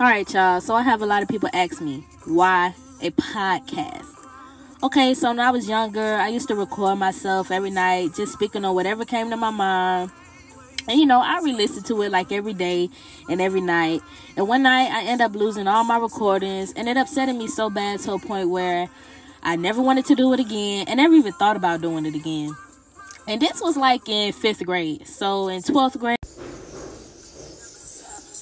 All right, y'all. So I have a lot of people ask me why a podcast. Okay, so when I was younger, I used to record myself every night, just speaking on whatever came to my mind. And you know, I re-listened to it like every day and every night. And one night, I end up losing all my recordings, and it upsetting me so bad to a point where I never wanted to do it again, and never even thought about doing it again. And this was like in fifth grade. So in twelfth grade.